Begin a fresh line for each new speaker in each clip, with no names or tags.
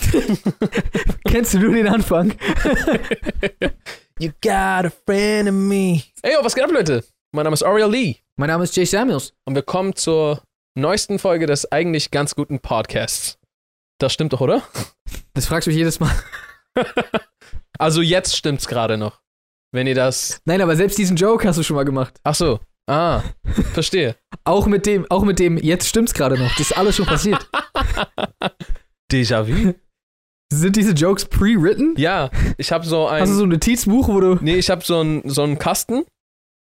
Kennst du nur den Anfang?
You got a friend in me. Ey, was geht ab, Leute? Mein Name ist Ariel Lee
Mein Name ist Jay Samuels.
und wir kommen zur neuesten Folge des eigentlich ganz guten Podcasts. Das stimmt doch, oder?
Das fragst du mich jedes Mal.
Also jetzt stimmt's gerade noch. Wenn ihr das.
Nein, aber selbst diesen Joke hast du schon mal gemacht.
Ach so. Ah, verstehe.
Auch mit dem, auch mit dem, jetzt stimmt's gerade noch. Das ist alles schon passiert.
Déjà-vu?
Sind diese Jokes pre-written?
Ja, ich habe so ein.
Hast du so ein Notizbuch, wo du.
nee, ich habe so einen so einen Kasten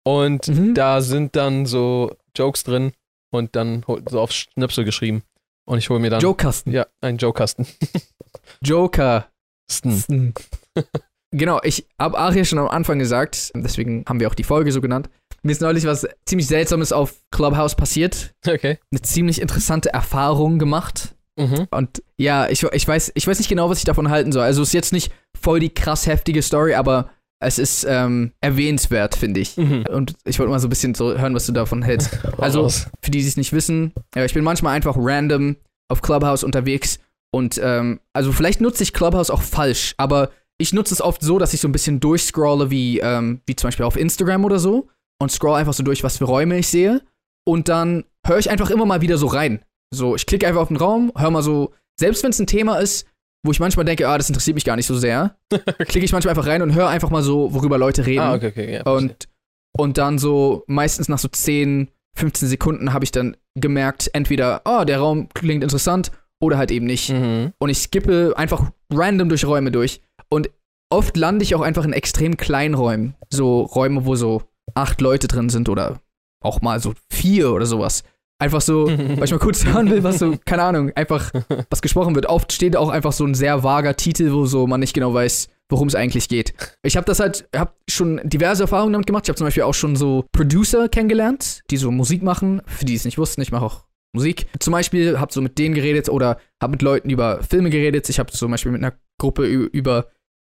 und
Mhm.
da sind dann so Jokes drin und dann so auf Schnipsel geschrieben. Und ich hole mir dann.
Joke-Kasten.
Ja, einen Joke-Kasten.
Joker.
Sten.
Genau, ich habe Aria schon am Anfang gesagt, deswegen haben wir auch die Folge so genannt. Mir ist neulich was ziemlich Seltsames auf Clubhouse passiert.
Okay.
Eine ziemlich interessante Erfahrung gemacht.
Mhm.
Und ja, ich, ich, weiß, ich weiß nicht genau, was ich davon halten soll. Also es ist jetzt nicht voll die krass heftige Story, aber es ist ähm, erwähnenswert, finde ich.
Mhm.
Und ich wollte mal so ein bisschen so hören, was du davon hältst. Also, für die, die es nicht wissen, ja, ich bin manchmal einfach random auf Clubhouse unterwegs und ähm, also vielleicht nutze ich Clubhouse auch falsch, aber ich nutze es oft so, dass ich so ein bisschen durchscrolle, wie, ähm, wie zum Beispiel auf Instagram oder so und scroll einfach so durch, was für Räume ich sehe und dann höre ich einfach immer mal wieder so rein. So, ich klicke einfach auf den Raum, höre mal so, selbst wenn es ein Thema ist, wo ich manchmal denke, ah, das interessiert mich gar nicht so sehr, klicke ich manchmal einfach rein und höre einfach mal so, worüber Leute reden.
Ah, okay, okay. Ja.
Und, und dann so, meistens nach so 10, 15 Sekunden habe ich dann gemerkt, entweder, oh, der Raum klingt interessant oder halt eben nicht.
Mhm.
Und ich skippe einfach random durch Räume durch. Und oft lande ich auch einfach in extrem kleinen Räumen. So Räume, wo so acht Leute drin sind oder auch mal so vier oder sowas. Einfach so, weil ich mal kurz hören will, was so, keine Ahnung, einfach was gesprochen wird. Oft steht auch einfach so ein sehr vager Titel, wo so man nicht genau weiß, worum es eigentlich geht. Ich habe das halt, habe schon diverse Erfahrungen damit gemacht. Ich habe zum Beispiel auch schon so Producer kennengelernt, die so Musik machen. Für die es nicht wussten, ich mache auch Musik. Zum Beispiel habe so mit denen geredet oder habe mit Leuten über Filme geredet. Ich habe zum Beispiel mit einer Gruppe über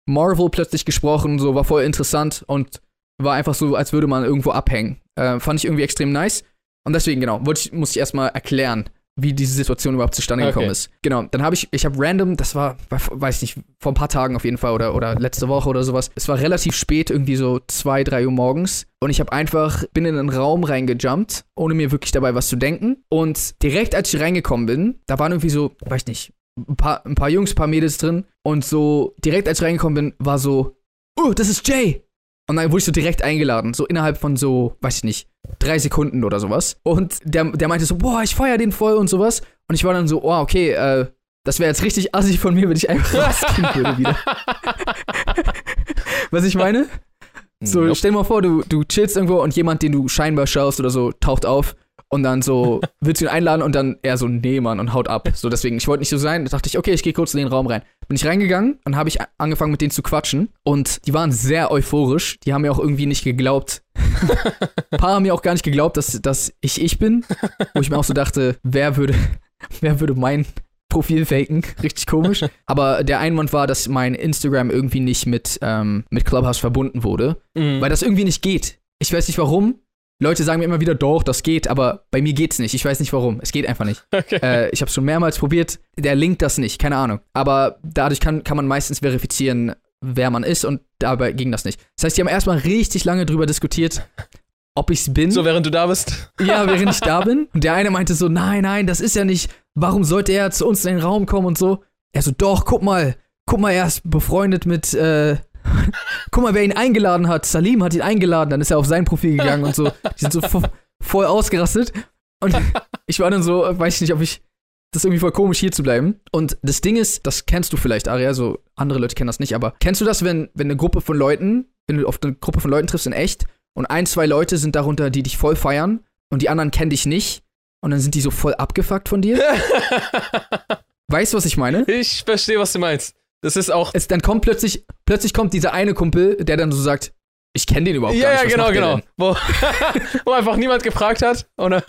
Marvel plötzlich gesprochen, so war voll interessant und war einfach so, als würde man irgendwo abhängen. Äh, fand ich irgendwie extrem nice. Und deswegen, genau, ich, muss ich erstmal erklären, wie diese Situation überhaupt zustande
Okay.
gekommen ist. Genau, dann habe ich, ich habe random, das war, weiß nicht, vor ein paar Tagen auf jeden Fall oder, oder letzte Woche oder sowas. Es war relativ spät, irgendwie so zwei, drei Uhr morgens. Und ich habe einfach, bin in einen Raum reingejumpt, ohne mir wirklich dabei was zu denken. Und direkt als ich reingekommen bin, da waren irgendwie so, weiß nicht, ein paar, ein paar Jungs, ein paar Mädels drin. Und so, direkt als ich reingekommen bin, war so, oh, das ist Jay. Und dann wurde ich so direkt eingeladen, so innerhalb von so, weiß ich nicht, drei Sekunden oder sowas. Und der, der meinte so, boah, ich feier den voll und sowas. Und ich war dann so, oh, okay, äh, das wäre jetzt richtig assig von mir, wenn ich einfach rausgehen würde wieder. Was ich meine? So,
Nope.
stell dir mal vor, du, du chillst irgendwo und jemand, den du scheinbar schaust oder so, taucht auf und dann so, willst du ihn einladen und dann er so, nee, Mann, und haut ab. So, deswegen, ich wollte nicht so sein. Da dachte ich, okay, ich gehe kurz in den Raum rein. Bin ich reingegangen und habe ich angefangen mit denen zu quatschen und die waren sehr euphorisch. Die haben mir auch irgendwie nicht geglaubt. Ein paar haben mir auch gar nicht geglaubt, dass, dass ich ich bin. Wo ich mir auch so dachte, wer würde, wer würde mein Profil faken? Richtig komisch. Aber der Einwand war, dass mein Instagram irgendwie nicht mit, ähm, mit Clubhouse verbunden wurde.
Mhm.
Weil das irgendwie nicht geht. Ich weiß nicht warum. Leute sagen mir immer wieder, doch, das geht, aber bei mir geht's nicht. Ich weiß nicht warum. Es geht einfach nicht.
Okay.
Äh, ich habe schon mehrmals probiert. Der linkt das nicht, keine Ahnung. Aber dadurch kann, kann man meistens verifizieren, wer man ist und dabei ging das nicht. Das heißt, die haben erstmal richtig lange drüber diskutiert, ob ich's bin.
so, während du da bist.
Ja, während ich da bin. Und der eine meinte so, nein, nein, das ist ja nicht, warum sollte er zu uns in den Raum kommen und so. Er so, doch, guck mal, guck mal, er ist befreundet mit, äh, guck mal, wer ihn eingeladen hat. Salim hat ihn eingeladen, dann ist er auf sein Profil gegangen und so. Die sind so vo voll ausgerastet. Und ich war dann so, weiß ich nicht, ob ich, das ist irgendwie voll komisch, hier zu bleiben. Und das Ding ist, das kennst du vielleicht, Aria, so andere Leute kennen das nicht, aber kennst du das, wenn, wenn eine Gruppe von Leuten, wenn du auf eine Gruppe von Leuten triffst in echt und ein, zwei Leute sind darunter, die dich voll feiern und die anderen kennen dich nicht und dann sind die so voll abgefuckt von dir? Weißt du, was ich meine?
ich verstehe, was du meinst. Das ist auch.
Es, dann kommt plötzlich, plötzlich kommt dieser eine Kumpel, der dann so sagt, ich kenne den überhaupt
Ja,
gar
ja,
nicht. was
genau, genau. Wo, wo einfach niemand gefragt hat. Oder,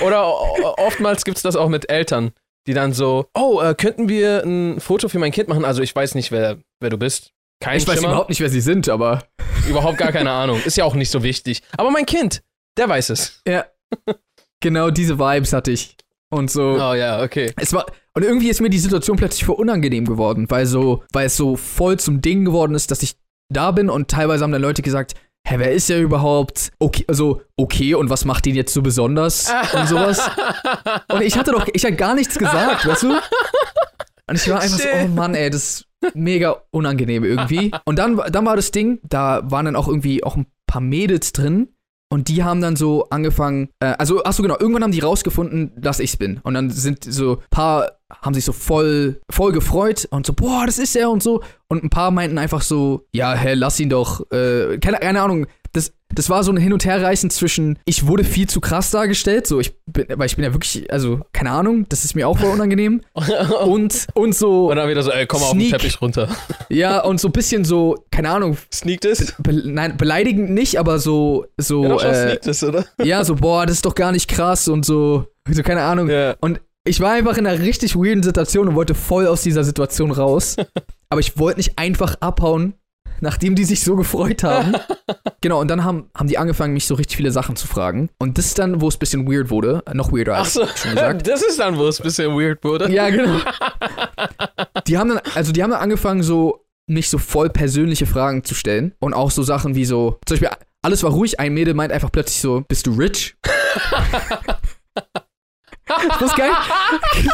oder o- oftmals gibt es das auch mit Eltern, die dann so, oh, äh, könnten wir ein Foto für mein Kind machen? Also ich weiß nicht, wer, wer du bist. Kein
Ich weiß
Schimmer.
überhaupt nicht, wer sie sind, aber
Überhaupt gar keine Ahnung. Ist ja auch nicht so wichtig. Aber mein Kind, der weiß es.
ja, genau diese Vibes hatte ich. Und so,
Oh ja, okay.
es war, Und irgendwie ist mir die Situation plötzlich voll unangenehm geworden, weil so, weil es so voll zum Ding geworden ist, dass ich da bin und teilweise haben dann Leute gesagt, hä, wer ist der überhaupt? Okay, also, okay, und was macht den jetzt so besonders? und sowas. Und ich hatte doch, ich hatte gar nichts gesagt, weißt du? Und ich war einfach so, oh Mann, ey, das ist mega unangenehm irgendwie. Und dann, dann war das Ding, da waren dann auch irgendwie auch ein paar Mädels drin. Und die haben dann so angefangen, äh, also, ach so genau, irgendwann haben die rausgefunden, dass ich's bin. Und dann sind so ein paar, haben sich so voll, voll gefreut und so, boah, das ist er und so. Und ein paar meinten einfach so, ja, hä, lass ihn doch, äh, keine, keine Ahnung, das, war so ein Hin- und Herreißen zwischen, ich wurde viel zu krass dargestellt, so, ich bin, weil ich bin ja wirklich, also, keine Ahnung, das ist mir auch voll unangenehm. und, und so,
Und dann wieder so, ey, komm mal auf den. Teppich runter.
ja, und so ein bisschen so, keine Ahnung,
Sneakt es?
be nein, beleidigend nicht, aber so, so,
Ja, doch
äh,
es, oder?
ja, so, boah, das ist doch gar nicht krass und so, so keine Ahnung.
Ja.
Und ich war einfach in einer richtig weirden Situation und wollte voll aus dieser Situation raus. aber ich wollte nicht einfach abhauen, nachdem die sich so gefreut haben. genau, und dann haben, haben die angefangen, mich so richtig viele Sachen zu fragen. Und das ist dann, wo es ein bisschen weird wurde. Äh, Noch weirder
Ach
als
so,
schon gesagt.
das ist dann, wo es ein bisschen weird wurde.
Ja, genau. Die haben dann, also die haben dann angefangen, so mich so voll persönliche Fragen zu stellen. Und auch so Sachen wie so, zum Beispiel, alles war ruhig, ein Mädel meint einfach plötzlich so, bist du rich? Das ist geil.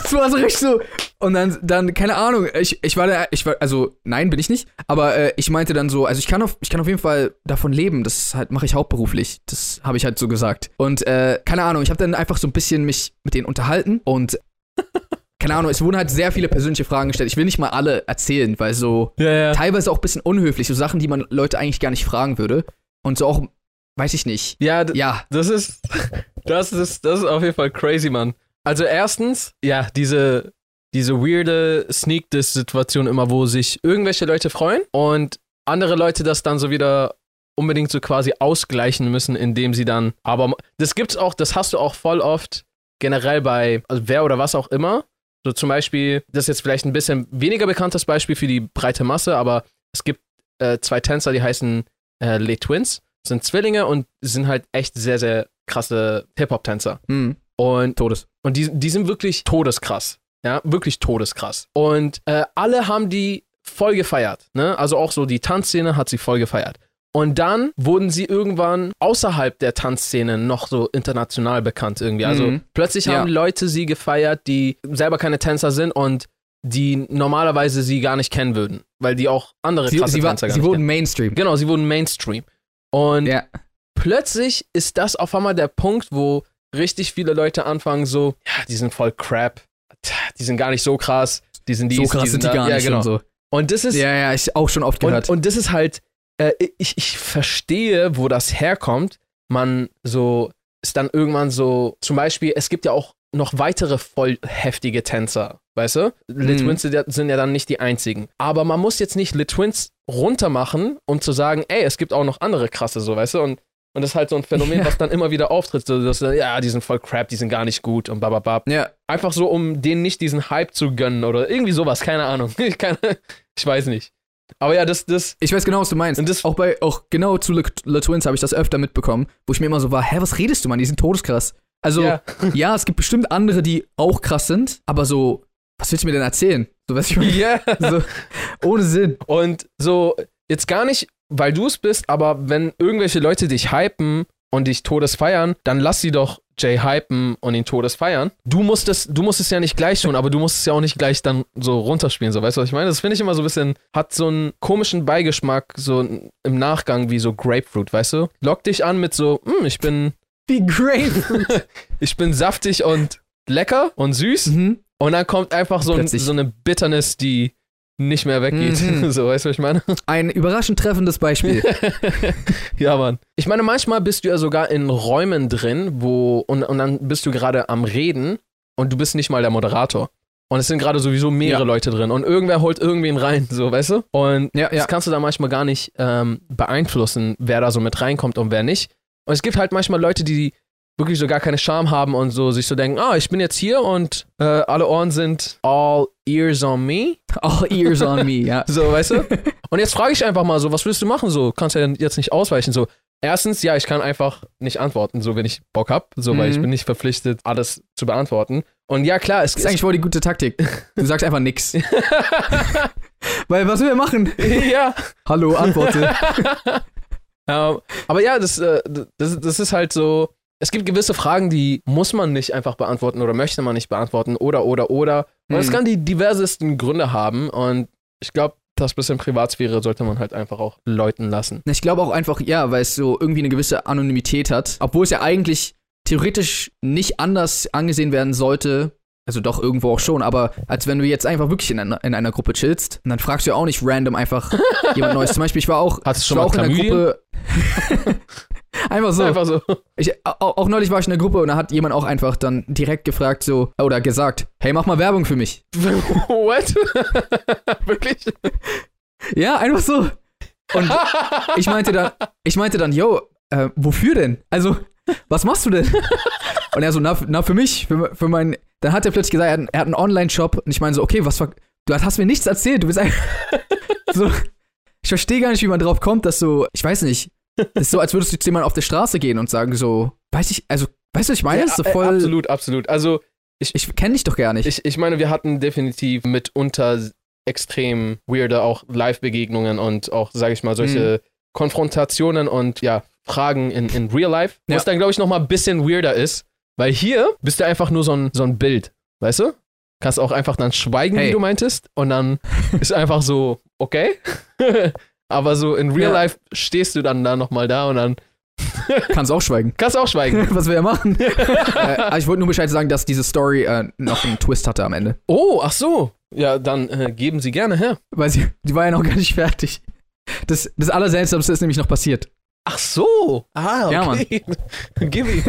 Das war so richtig so. Und dann, dann, keine Ahnung, ich, ich war da, ich war, also, nein, bin ich nicht, aber äh, ich meinte dann so, also ich kann auf, ich kann auf jeden Fall davon leben, das halt mache ich hauptberuflich. Das habe ich halt so gesagt. Und äh, keine Ahnung, ich habe dann einfach so ein bisschen mich mit denen unterhalten und keine Ahnung, es wurden halt sehr viele persönliche Fragen gestellt. Ich will nicht mal alle erzählen, weil so
Ja, ja.
teilweise auch ein bisschen unhöflich, so Sachen, die man Leute eigentlich gar nicht fragen würde. Und so auch, weiß ich nicht.
Ja,
Ja,
das ist, das ist, das ist auf jeden Fall crazy, Mann. Also erstens, ja, diese, diese weirde Sneak-Diss-Situation immer, wo sich irgendwelche Leute freuen und andere Leute das dann so wieder unbedingt so quasi ausgleichen müssen, indem sie dann, aber das gibt's auch, das hast du auch voll oft generell bei, also wer oder was auch immer. So zum Beispiel, das ist jetzt vielleicht ein bisschen weniger bekanntes Beispiel für die breite Masse, aber es gibt äh, zwei Tänzer, die heißen äh, Les Twins, sind Zwillinge und sind halt echt sehr, sehr krasse Hip-Hop-Tänzer.
hm,
Und,
Todes.
und die, die sind wirklich todeskrass. Ja, wirklich todeskrass. Und äh, alle haben die voll gefeiert. Ne? Also auch so die Tanzszene hat sie voll gefeiert. Und dann wurden sie irgendwann außerhalb der Tanzszene noch so international bekannt irgendwie. Also
Mhm.
plötzlich
Ja.
haben Leute sie gefeiert, die selber keine Tänzer sind und die normalerweise sie gar nicht kennen würden, weil die auch andere
Sie,
krasse
sie, war,
Tänzer gar
sie wurden
kennen.
Mainstream.
Genau, sie wurden Mainstream. Und
Ja.
plötzlich ist das auf einmal der Punkt, wo richtig viele Leute anfangen so, ja, die sind voll crap, die sind gar nicht so krass, die sind dies,
so krass sind die
da.
gar
ja,
nicht
genau.
und so.
Und das ist,
Ja, ja, ich auch schon oft gehört.
und, und das ist halt, äh, ich, ich verstehe, wo das herkommt. Man so, ist dann irgendwann so, zum Beispiel, es gibt ja auch noch weitere voll heftige Tänzer, weißt du? Le
Mhm.
Twins sind ja, ja dann nicht die einzigen. Aber man muss jetzt nicht Le Twins runtermachen, um zu sagen, ey, es gibt auch noch andere krasse, so, weißt du? Und, und das ist halt so ein Phänomen,
Ja.
was dann immer wieder auftritt. So, dass, ja, die sind voll crap, die sind gar nicht gut und bababab.
ja,
Einfach so, um denen nicht diesen Hype zu gönnen oder irgendwie sowas, keine Ahnung. Ich, kann, ich weiß nicht. Aber ja, das, das,
ich weiß genau, was du meinst.
Und das-
auch bei, auch genau zu Le, Le Twins habe ich das öfter mitbekommen, wo ich mir immer so war, hä, was redest du, Mann? Die sind todeskrass. Also,
ja.
ja, es gibt bestimmt andere, die auch krass sind, aber so, was willst du mir denn erzählen? So, weißt du, ich meine?
Ja.
so, ohne Sinn.
Und so, jetzt gar nicht, weil du es bist, aber wenn irgendwelche Leute dich hypen und dich todes feiern, dann lass sie doch Jay hypen und ihn todes feiern. Du musst es, du musst es ja nicht gleich tun, aber du musst es ja auch nicht gleich dann so runterspielen, so weißt du, was ich meine? Das finde ich immer so ein bisschen, hat so einen komischen Beigeschmack, so im Nachgang wie so Grapefruit, weißt du? Lock dich an mit so, hm, ich bin,
Wie great.
ich bin saftig und lecker und süß
mhm.
und dann kommt einfach so, ein, so eine Bitterness, die nicht mehr weggeht.
Mhm.
so, weißt du, was ich meine?
Ein überraschend treffendes Beispiel.
ja, Mann. Ich meine, manchmal bist du ja sogar in Räumen drin, wo und, und dann bist du gerade am Reden und du bist nicht mal der Moderator. Und es sind gerade sowieso mehrere
Ja.
Leute drin und irgendwer holt irgendwen rein, so, weißt du? Und
Ja, ja.
das kannst du da manchmal gar nicht ähm, beeinflussen, wer da so mit reinkommt und wer nicht. Und es gibt halt manchmal Leute, die wirklich so gar keine Scham haben und so sich so denken, ah, ich bin jetzt hier und äh, alle Ohren sind all ears on me.
All ears on me, ja.
So, weißt du? Und jetzt frage ich einfach mal so, was willst du machen? So, kannst ja jetzt nicht ausweichen. So, erstens, ja, ich kann einfach nicht antworten, so wenn ich Bock hab, so, weil
Mhm.
ich bin nicht verpflichtet, alles zu beantworten. Und ja, klar, es
Das ist eigentlich voll die gute Taktik. Du sagst einfach nix. Weil, was will er machen?
ja.
Hallo, antworte.
Ähm, aber ja, das, äh, das, das ist halt so. Es gibt gewisse Fragen, die muss man nicht einfach beantworten oder möchte man nicht beantworten oder, oder, oder. Und es
Mhm.
kann die diversesten Gründe haben. Und ich glaube, das bisschen Privatsphäre sollte man halt einfach auch läuten lassen.
Ich glaube auch einfach, ja, weil es so irgendwie eine gewisse Anonymität hat. Obwohl es ja eigentlich theoretisch nicht anders angesehen werden sollte. Also doch irgendwo auch schon, aber als wenn du jetzt einfach wirklich in einer, in einer Gruppe chillst, und dann fragst du ja auch nicht random einfach jemand Neues. Zum Beispiel, ich war auch,
Hattest
ich
schon
war auch in einer? Gruppe. einfach so.
Einfach so.
Ich, auch, auch neulich war ich in einer Gruppe und da hat jemand auch einfach dann direkt gefragt, so, oder gesagt, hey, mach mal Werbung für mich.
What? Wirklich?
Ja, einfach so. Und ich meinte dann, ich meinte dann, yo, äh, wofür denn? Also, was machst du denn? Und er so, na, na für mich, für, für mein. Dann hat er plötzlich gesagt, er hat, einen- einen Online-Shop und ich meine so, okay, was du hast mir nichts erzählt, du bist einfach so. Ich verstehe gar nicht, wie man drauf kommt, dass so, ich weiß nicht, das ist so, als würdest du zu jemandem auf der Straße gehen und sagen so, weiß ich, also, weißt du, ich meine? das ist so
Ja, äh,
voll,
Absolut, absolut. Also,
ich kenne dich doch gar nicht.
ich, ich meine, wir hatten definitiv mitunter extrem weirde auch Live-Begegnungen und auch, sage ich mal, solche Konfrontationen und ja, Fragen in, in Real Life.
Ja.
Was dann, glaube ich, nochmal ein bisschen weirder ist, weil hier bist du einfach nur so ein, so ein Bild, weißt du? Kannst auch einfach dann schweigen,
Hey.
wie du meintest, und dann ist einfach so, okay. Aber so in Real
Ja.
Life stehst du dann da nochmal da und dann
Kannst auch schweigen.
kannst auch schweigen.
Was wir ja machen. äh, ich wollte nur Bescheid sagen, dass diese Story äh, noch einen Twist hatte am Ende.
Oh, ach so. Ja, dann äh, geben Sie gerne her.
Weil sie, die war ja noch gar nicht fertig. Das, das Allerseltsamste ist nämlich noch passiert.
Ach so. Ah, okay.
Ja, Mann.
Gib ihm.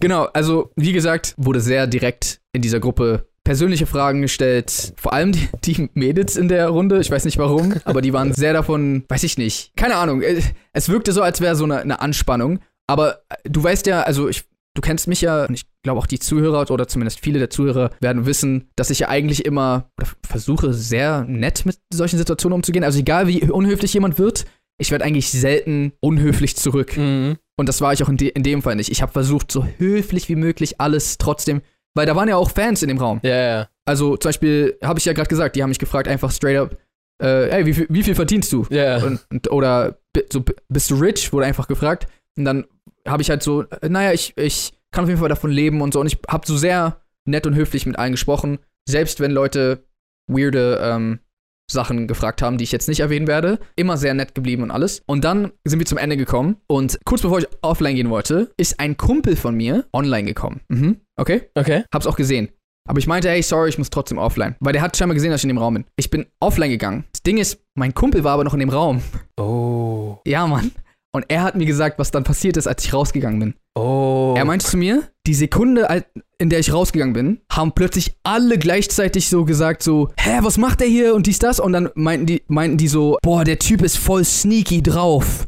Genau, also wie gesagt, wurde sehr direkt in dieser Gruppe persönliche Fragen gestellt. Vor allem die, die Mädels in der Runde, ich weiß nicht warum, aber die waren sehr davon, weiß ich nicht. Keine Ahnung, äh, es wirkte so, als wäre so eine, eine Anspannung. Aber äh, du weißt ja, also ich, du kennst mich ja, und ich glaube auch die Zuhörer oder zumindest viele der Zuhörer werden wissen, dass ich ja eigentlich immer versuche, sehr nett mit solchen Situationen umzugehen. Also egal wie unhöflich jemand wird, ich werde eigentlich selten unhöflich zurück.
Mhm.
Und das war ich auch in, de in dem Fall nicht. Ich habe versucht, so höflich wie möglich alles trotzdem, weil da waren ja auch Fans in dem Raum.
Ja, ja.
Also zum Beispiel, habe ich ja gerade gesagt, die haben mich gefragt, einfach straight up, äh, ey, wie viel, wie viel verdienst du?
Ja.
Und, und, oder so, bi- bist du rich? Wurde einfach gefragt. Und dann habe ich halt so, äh, naja, ich, ich kann auf jeden Fall davon leben und so. Und ich habe so sehr nett und höflich mit allen gesprochen. Selbst wenn Leute weirde ähm, Sachen gefragt haben, die ich jetzt nicht erwähnen werde. Immer sehr nett geblieben und alles. Und dann sind wir zum Ende gekommen. Und kurz bevor ich offline gehen wollte, ist ein Kumpel von mir online gekommen. Mhm. Okay?
Okay.
Hab's auch gesehen. Aber ich meinte, hey, sorry, ich muss trotzdem offline. Weil der hat scheinbar gesehen, dass ich in dem Raum bin. Ich bin offline gegangen. Das Ding ist, mein Kumpel war aber noch in dem Raum.
Oh.
Ja, Mann. Und er hat mir gesagt, was dann passiert ist, als ich rausgegangen bin.
Oh.
Er meinte zu mir, die Sekunde, in der ich rausgegangen bin, haben plötzlich alle gleichzeitig so gesagt, so, hä, was macht der hier und dies, das? Und dann meinten die, meinten die so, boah, der Typ ist voll sneaky drauf.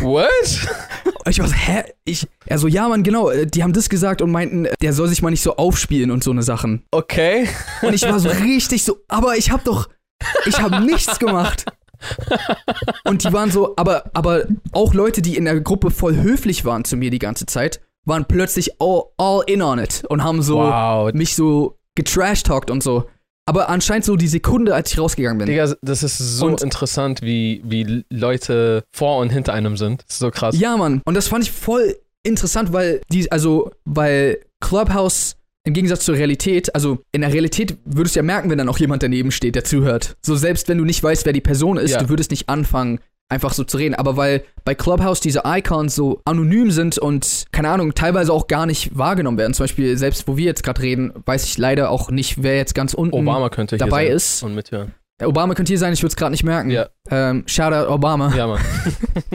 What?
Und ich war so, hä? Ich, er so, ja, Mann, genau, äh, die haben das gesagt und meinten, äh, der soll sich mal nicht so aufspielen und so eine Sachen.
Okay.
Und ich war so richtig so, aber ich hab doch, ich hab nichts gemacht. Und die waren so, aber, aber auch Leute, die in der Gruppe voll höflich waren zu mir die ganze Zeit, waren plötzlich all, all in on it und haben so
Wow.
mich so getrash-talkt und so. Aber anscheinend so die Sekunde, als ich rausgegangen bin.
Digga, das ist so
Und-
interessant, wie, wie Leute vor und hinter einem sind. Das ist so krass.
Ja, Mann. Und das fand ich voll interessant, weil die, also, weil Clubhouse im Gegensatz zur Realität, also in der Realität würdest du ja merken, wenn dann auch jemand daneben steht, der zuhört. So selbst wenn du nicht weißt, wer die Person ist,
Ja.
du würdest nicht anfangen, einfach so zu reden. Aber weil bei Clubhouse diese Icons so anonym sind und, keine Ahnung, teilweise auch gar nicht wahrgenommen werden. Zum Beispiel, selbst wo wir jetzt gerade reden, weiß ich leider auch nicht, wer jetzt ganz unten
Obama könnte hier
dabei
sein
ist.
und mithören.
Obama könnte hier sein, ich würde es gerade nicht merken.
Ja.
Ähm, Shoutout Obama.
Ja, Mann.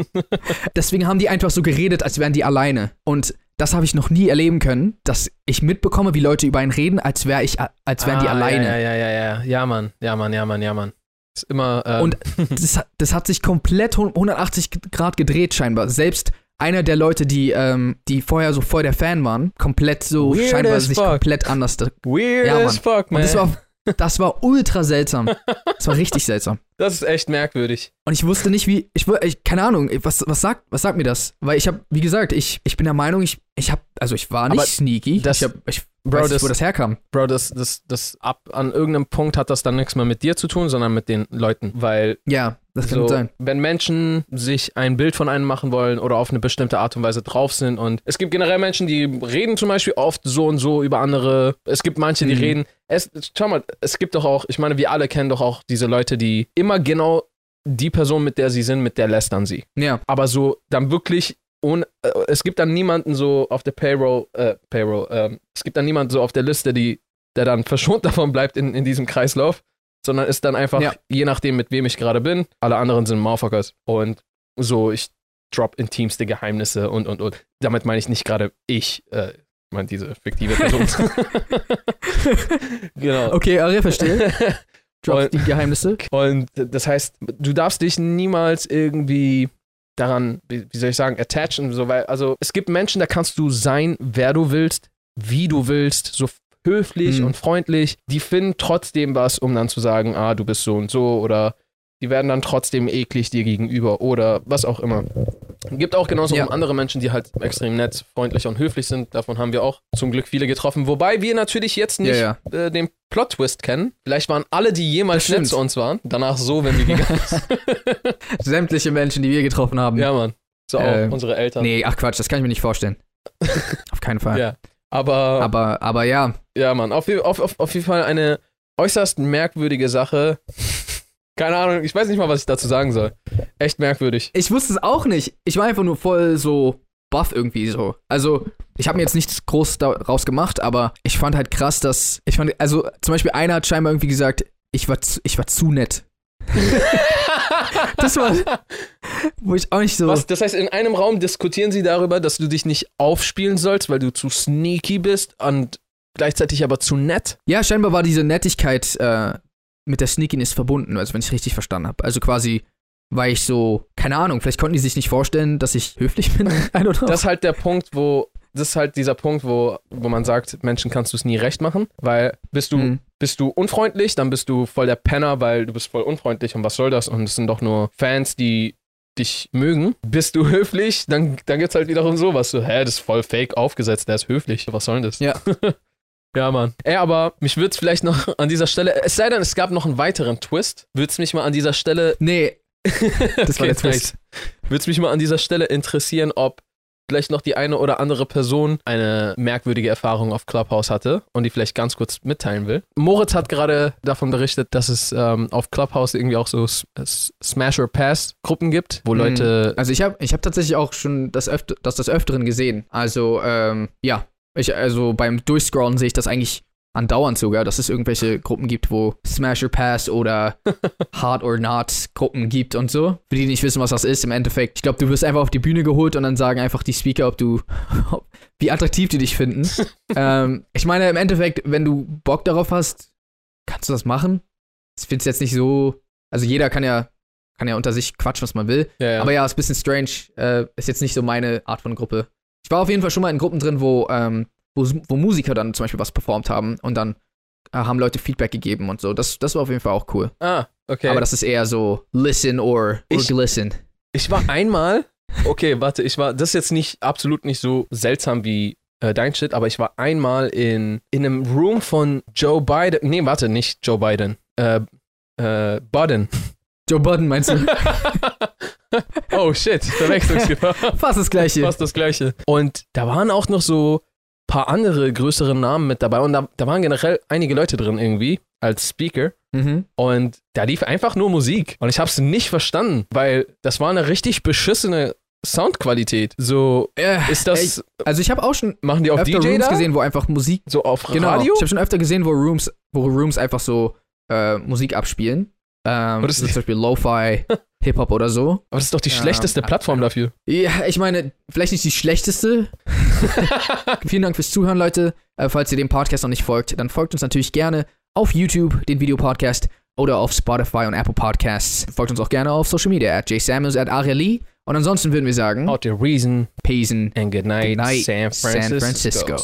Deswegen haben die einfach so geredet, als wären die alleine. Und das habe ich noch nie erleben können, dass ich mitbekomme, wie Leute über einen reden, als wäre ich, als wären die
Ah,
alleine.
Ja, ja, ja, ja. Ja, Mann. Ja, Mann, ja, Mann, ja, Mann. Ist immer. Ähm,
Und das, hat- das hat sich komplett 180 Grad gedreht scheinbar. Selbst einer der Leute, die, ähm, die vorher so voll der Fan waren, komplett so
Weird
scheinbar sich
fuck.
komplett anders.
weird
ja,
as fuck, man.
Und das war, Das war ultra seltsam. Das war richtig seltsam.
Das ist echt merkwürdig.
Und ich wusste nicht, wie, ich, ich keine Ahnung, was, was, sagt, was sagt mir das? Weil ich habe, wie gesagt, ich, ich bin der Meinung, ich, ich habe, also ich war nicht
Aber
sneaky.
das-
ich hab, ich
Bro,
weiß nicht,
das-
wo das herkam.
Bro, das, das, das ab an irgendeinem Punkt hat das dann nichts mehr mit dir zu tun, sondern mit den Leuten. Weil
Ja, das kann
so,
sein.
wenn Menschen sich ein Bild von einem machen wollen oder auf eine bestimmte Art und Weise drauf sind und es gibt generell Menschen, die reden zum Beispiel oft so und so über andere. Es gibt manche, die
Mhm.
reden. Es, schau mal, es gibt doch auch, ich meine, wir alle kennen doch auch diese Leute, die immer genau die Person, mit der sie sind, mit der lästern sie.
Ja,
aber so dann wirklich ohne, äh, es gibt dann niemanden so auf der Payroll, äh, Payroll, ähm, es gibt dann niemanden so auf der Liste, die, der dann verschont davon bleibt in, in diesem Kreislauf, sondern ist dann einfach,
Ja.
je nachdem, mit wem ich gerade bin, alle anderen sind Motherfuckers und so, ich drop intimste Geheimnisse und, und, und. Damit meine ich nicht gerade ich, äh, ich meine diese fiktive Person. genau.
okay, Aria, verstehe. Drop die Geheimnisse.
Und das heißt, du darfst dich niemals irgendwie daran, wie wie soll ich sagen, attachen, so, weil, also es gibt Menschen, da kannst du sein, wer du willst, wie du willst, so höflich
Mhm.
und freundlich. Die finden trotzdem was, um dann zu sagen, ah, du bist so und so oder die werden dann trotzdem eklig dir gegenüber oder was auch immer. Gibt auch genauso
Ja.
andere Menschen, die halt extrem nett, freundlich und höflich sind. Davon haben wir auch zum Glück viele getroffen. Wobei wir natürlich jetzt nicht
Ja,
Äh, den Plot-Twist kennen. Vielleicht waren alle, die jemals nett zu uns waren, danach so, wenn wir gegangen sind.
Sämtliche Menschen, die wir getroffen haben.
ja, Mann. So auch
Ähm,
unsere Eltern.
Nee, ach Quatsch, das kann ich mir nicht vorstellen. Auf keinen Fall.
Ja. Aber,
Aber, aber ja,
ja, Mann, auf, auf, auf, auf jeden Fall eine äußerst merkwürdige Sache. Keine Ahnung, ich weiß nicht mal, was ich dazu sagen soll. Echt merkwürdig.
ich wusste es auch nicht. Ich war einfach nur voll so buff irgendwie so. Also, ich habe mir jetzt nichts groß daraus gemacht, aber ich fand halt krass, dass ich fand, also zum Beispiel einer hat scheinbar irgendwie gesagt, ich war zu, ich war zu nett. Das war, wo ich auch nicht so.
Was, das heißt, in einem Raum diskutieren sie darüber, dass du dich nicht aufspielen sollst, weil du zu sneaky bist und gleichzeitig aber zu nett.
Ja, scheinbar war diese Nettigkeit äh, mit der Sneakiness verbunden, also wenn ich richtig verstanden habe. Also quasi war ich so, keine Ahnung, vielleicht konnten die sich nicht vorstellen, dass ich höflich bin. I don't know.
Das ist halt der Punkt, wo, das ist halt dieser Punkt, wo, wo man sagt, Menschen kannst du es nie recht machen, weil bist du,
Mhm.
bist du unfreundlich, dann bist du voll der Penner, weil du bist voll unfreundlich und was soll das? Und es sind doch nur Fans, die dich mögen. Bist du höflich, dann, dann gibt's halt wiederum sowas. So, hä, das ist voll fake aufgesetzt, der ist höflich. Was soll denn das?
Ja.
ja, Mann. Ey, aber mich würde es vielleicht noch an dieser Stelle, es sei denn, es gab noch einen weiteren Twist, würde es mich mal an dieser Stelle
Nee, das war der Twist.
würde es mich mal an dieser Stelle interessieren, ob vielleicht noch die eine oder andere Person eine merkwürdige Erfahrung auf Clubhouse hatte und die vielleicht ganz kurz mitteilen will. Moritz hat gerade davon berichtet, dass es ähm, auf Clubhouse irgendwie auch so S S Smash or Pass Gruppen gibt, wo
Mhm.
Leute
Also ich habe ich hab tatsächlich auch schon das, öfter, das des Öfteren gesehen. Also, ähm, ja. Ich, also beim Durchscrollen sehe ich das eigentlich andauernd sogar, dass es irgendwelche Gruppen gibt, wo Smash or Pass oder Hard or Not Gruppen gibt und so. Für die, die nicht wissen, was das ist, im Endeffekt. Ich glaube, du wirst einfach auf die Bühne geholt und dann sagen einfach die Speaker, ob du, ob, wie attraktiv die dich finden. ähm, ich meine, im Endeffekt, wenn du Bock darauf hast, kannst du das machen. Ich finde es jetzt nicht so, also jeder kann ja, kann ja unter sich quatschen, was man will.
ja, ja.
Aber ja, ist ein bisschen strange. Äh, ist jetzt nicht so meine Art von Gruppe. Ich war auf jeden Fall schon mal in Gruppen drin, wo, ähm, wo, wo Musiker dann zum Beispiel was performt haben und dann äh, haben Leute Feedback gegeben und so. Das, das war auf jeden Fall auch cool.
ah, okay.
Aber das ist eher so listen or, or
Ich-
glisten.
Ich war einmal, okay, warte, ich war, das ist jetzt nicht absolut nicht so seltsam wie äh, dein Shit, aber ich war einmal in, in einem Room von Joe Biden, nee, warte, nicht Joe Biden, äh, äh, Biden.
Joe Budden meinst du?
oh shit, Verwechslungsgefahr.
Fast das gleiche.
Fast das gleiche. Und da waren auch noch so ein paar andere größere Namen mit dabei und da, da waren generell einige Leute drin irgendwie als Speaker.
Mhm.
Und da lief einfach nur Musik. Und ich habe es nicht verstanden, weil das war eine richtig beschissene Soundqualität. So,
Äh,
ist das,
ey, also ich habe auch schon
machen die auf
öfter
DJ
Rooms
da?
gesehen, wo einfach Musik.
So auf
Genau.
Radio?
Ich habe schon öfter gesehen, wo Rooms, wo Rooms einfach so äh, Musik abspielen. Ähm,
das ist-
zum Beispiel Lo-Fi, Hip-Hop oder so.
Aber das ist doch die
Ja.
schlechteste Plattform dafür.
Ja, ich meine, vielleicht nicht die schlechteste. Vielen Dank fürs Zuhören, Leute. Äh, falls ihr dem Podcast noch nicht folgt, dann folgt uns natürlich gerne auf YouTube, den Videopodcast, oder auf Spotify und Apple Podcasts. Folgt uns auch gerne auf Social Media, at jsamuels, at Arieli. Und ansonsten würden wir sagen,
Out the reason
Peace
and good night,
Good night,
San
San
Francisco.
Francisco.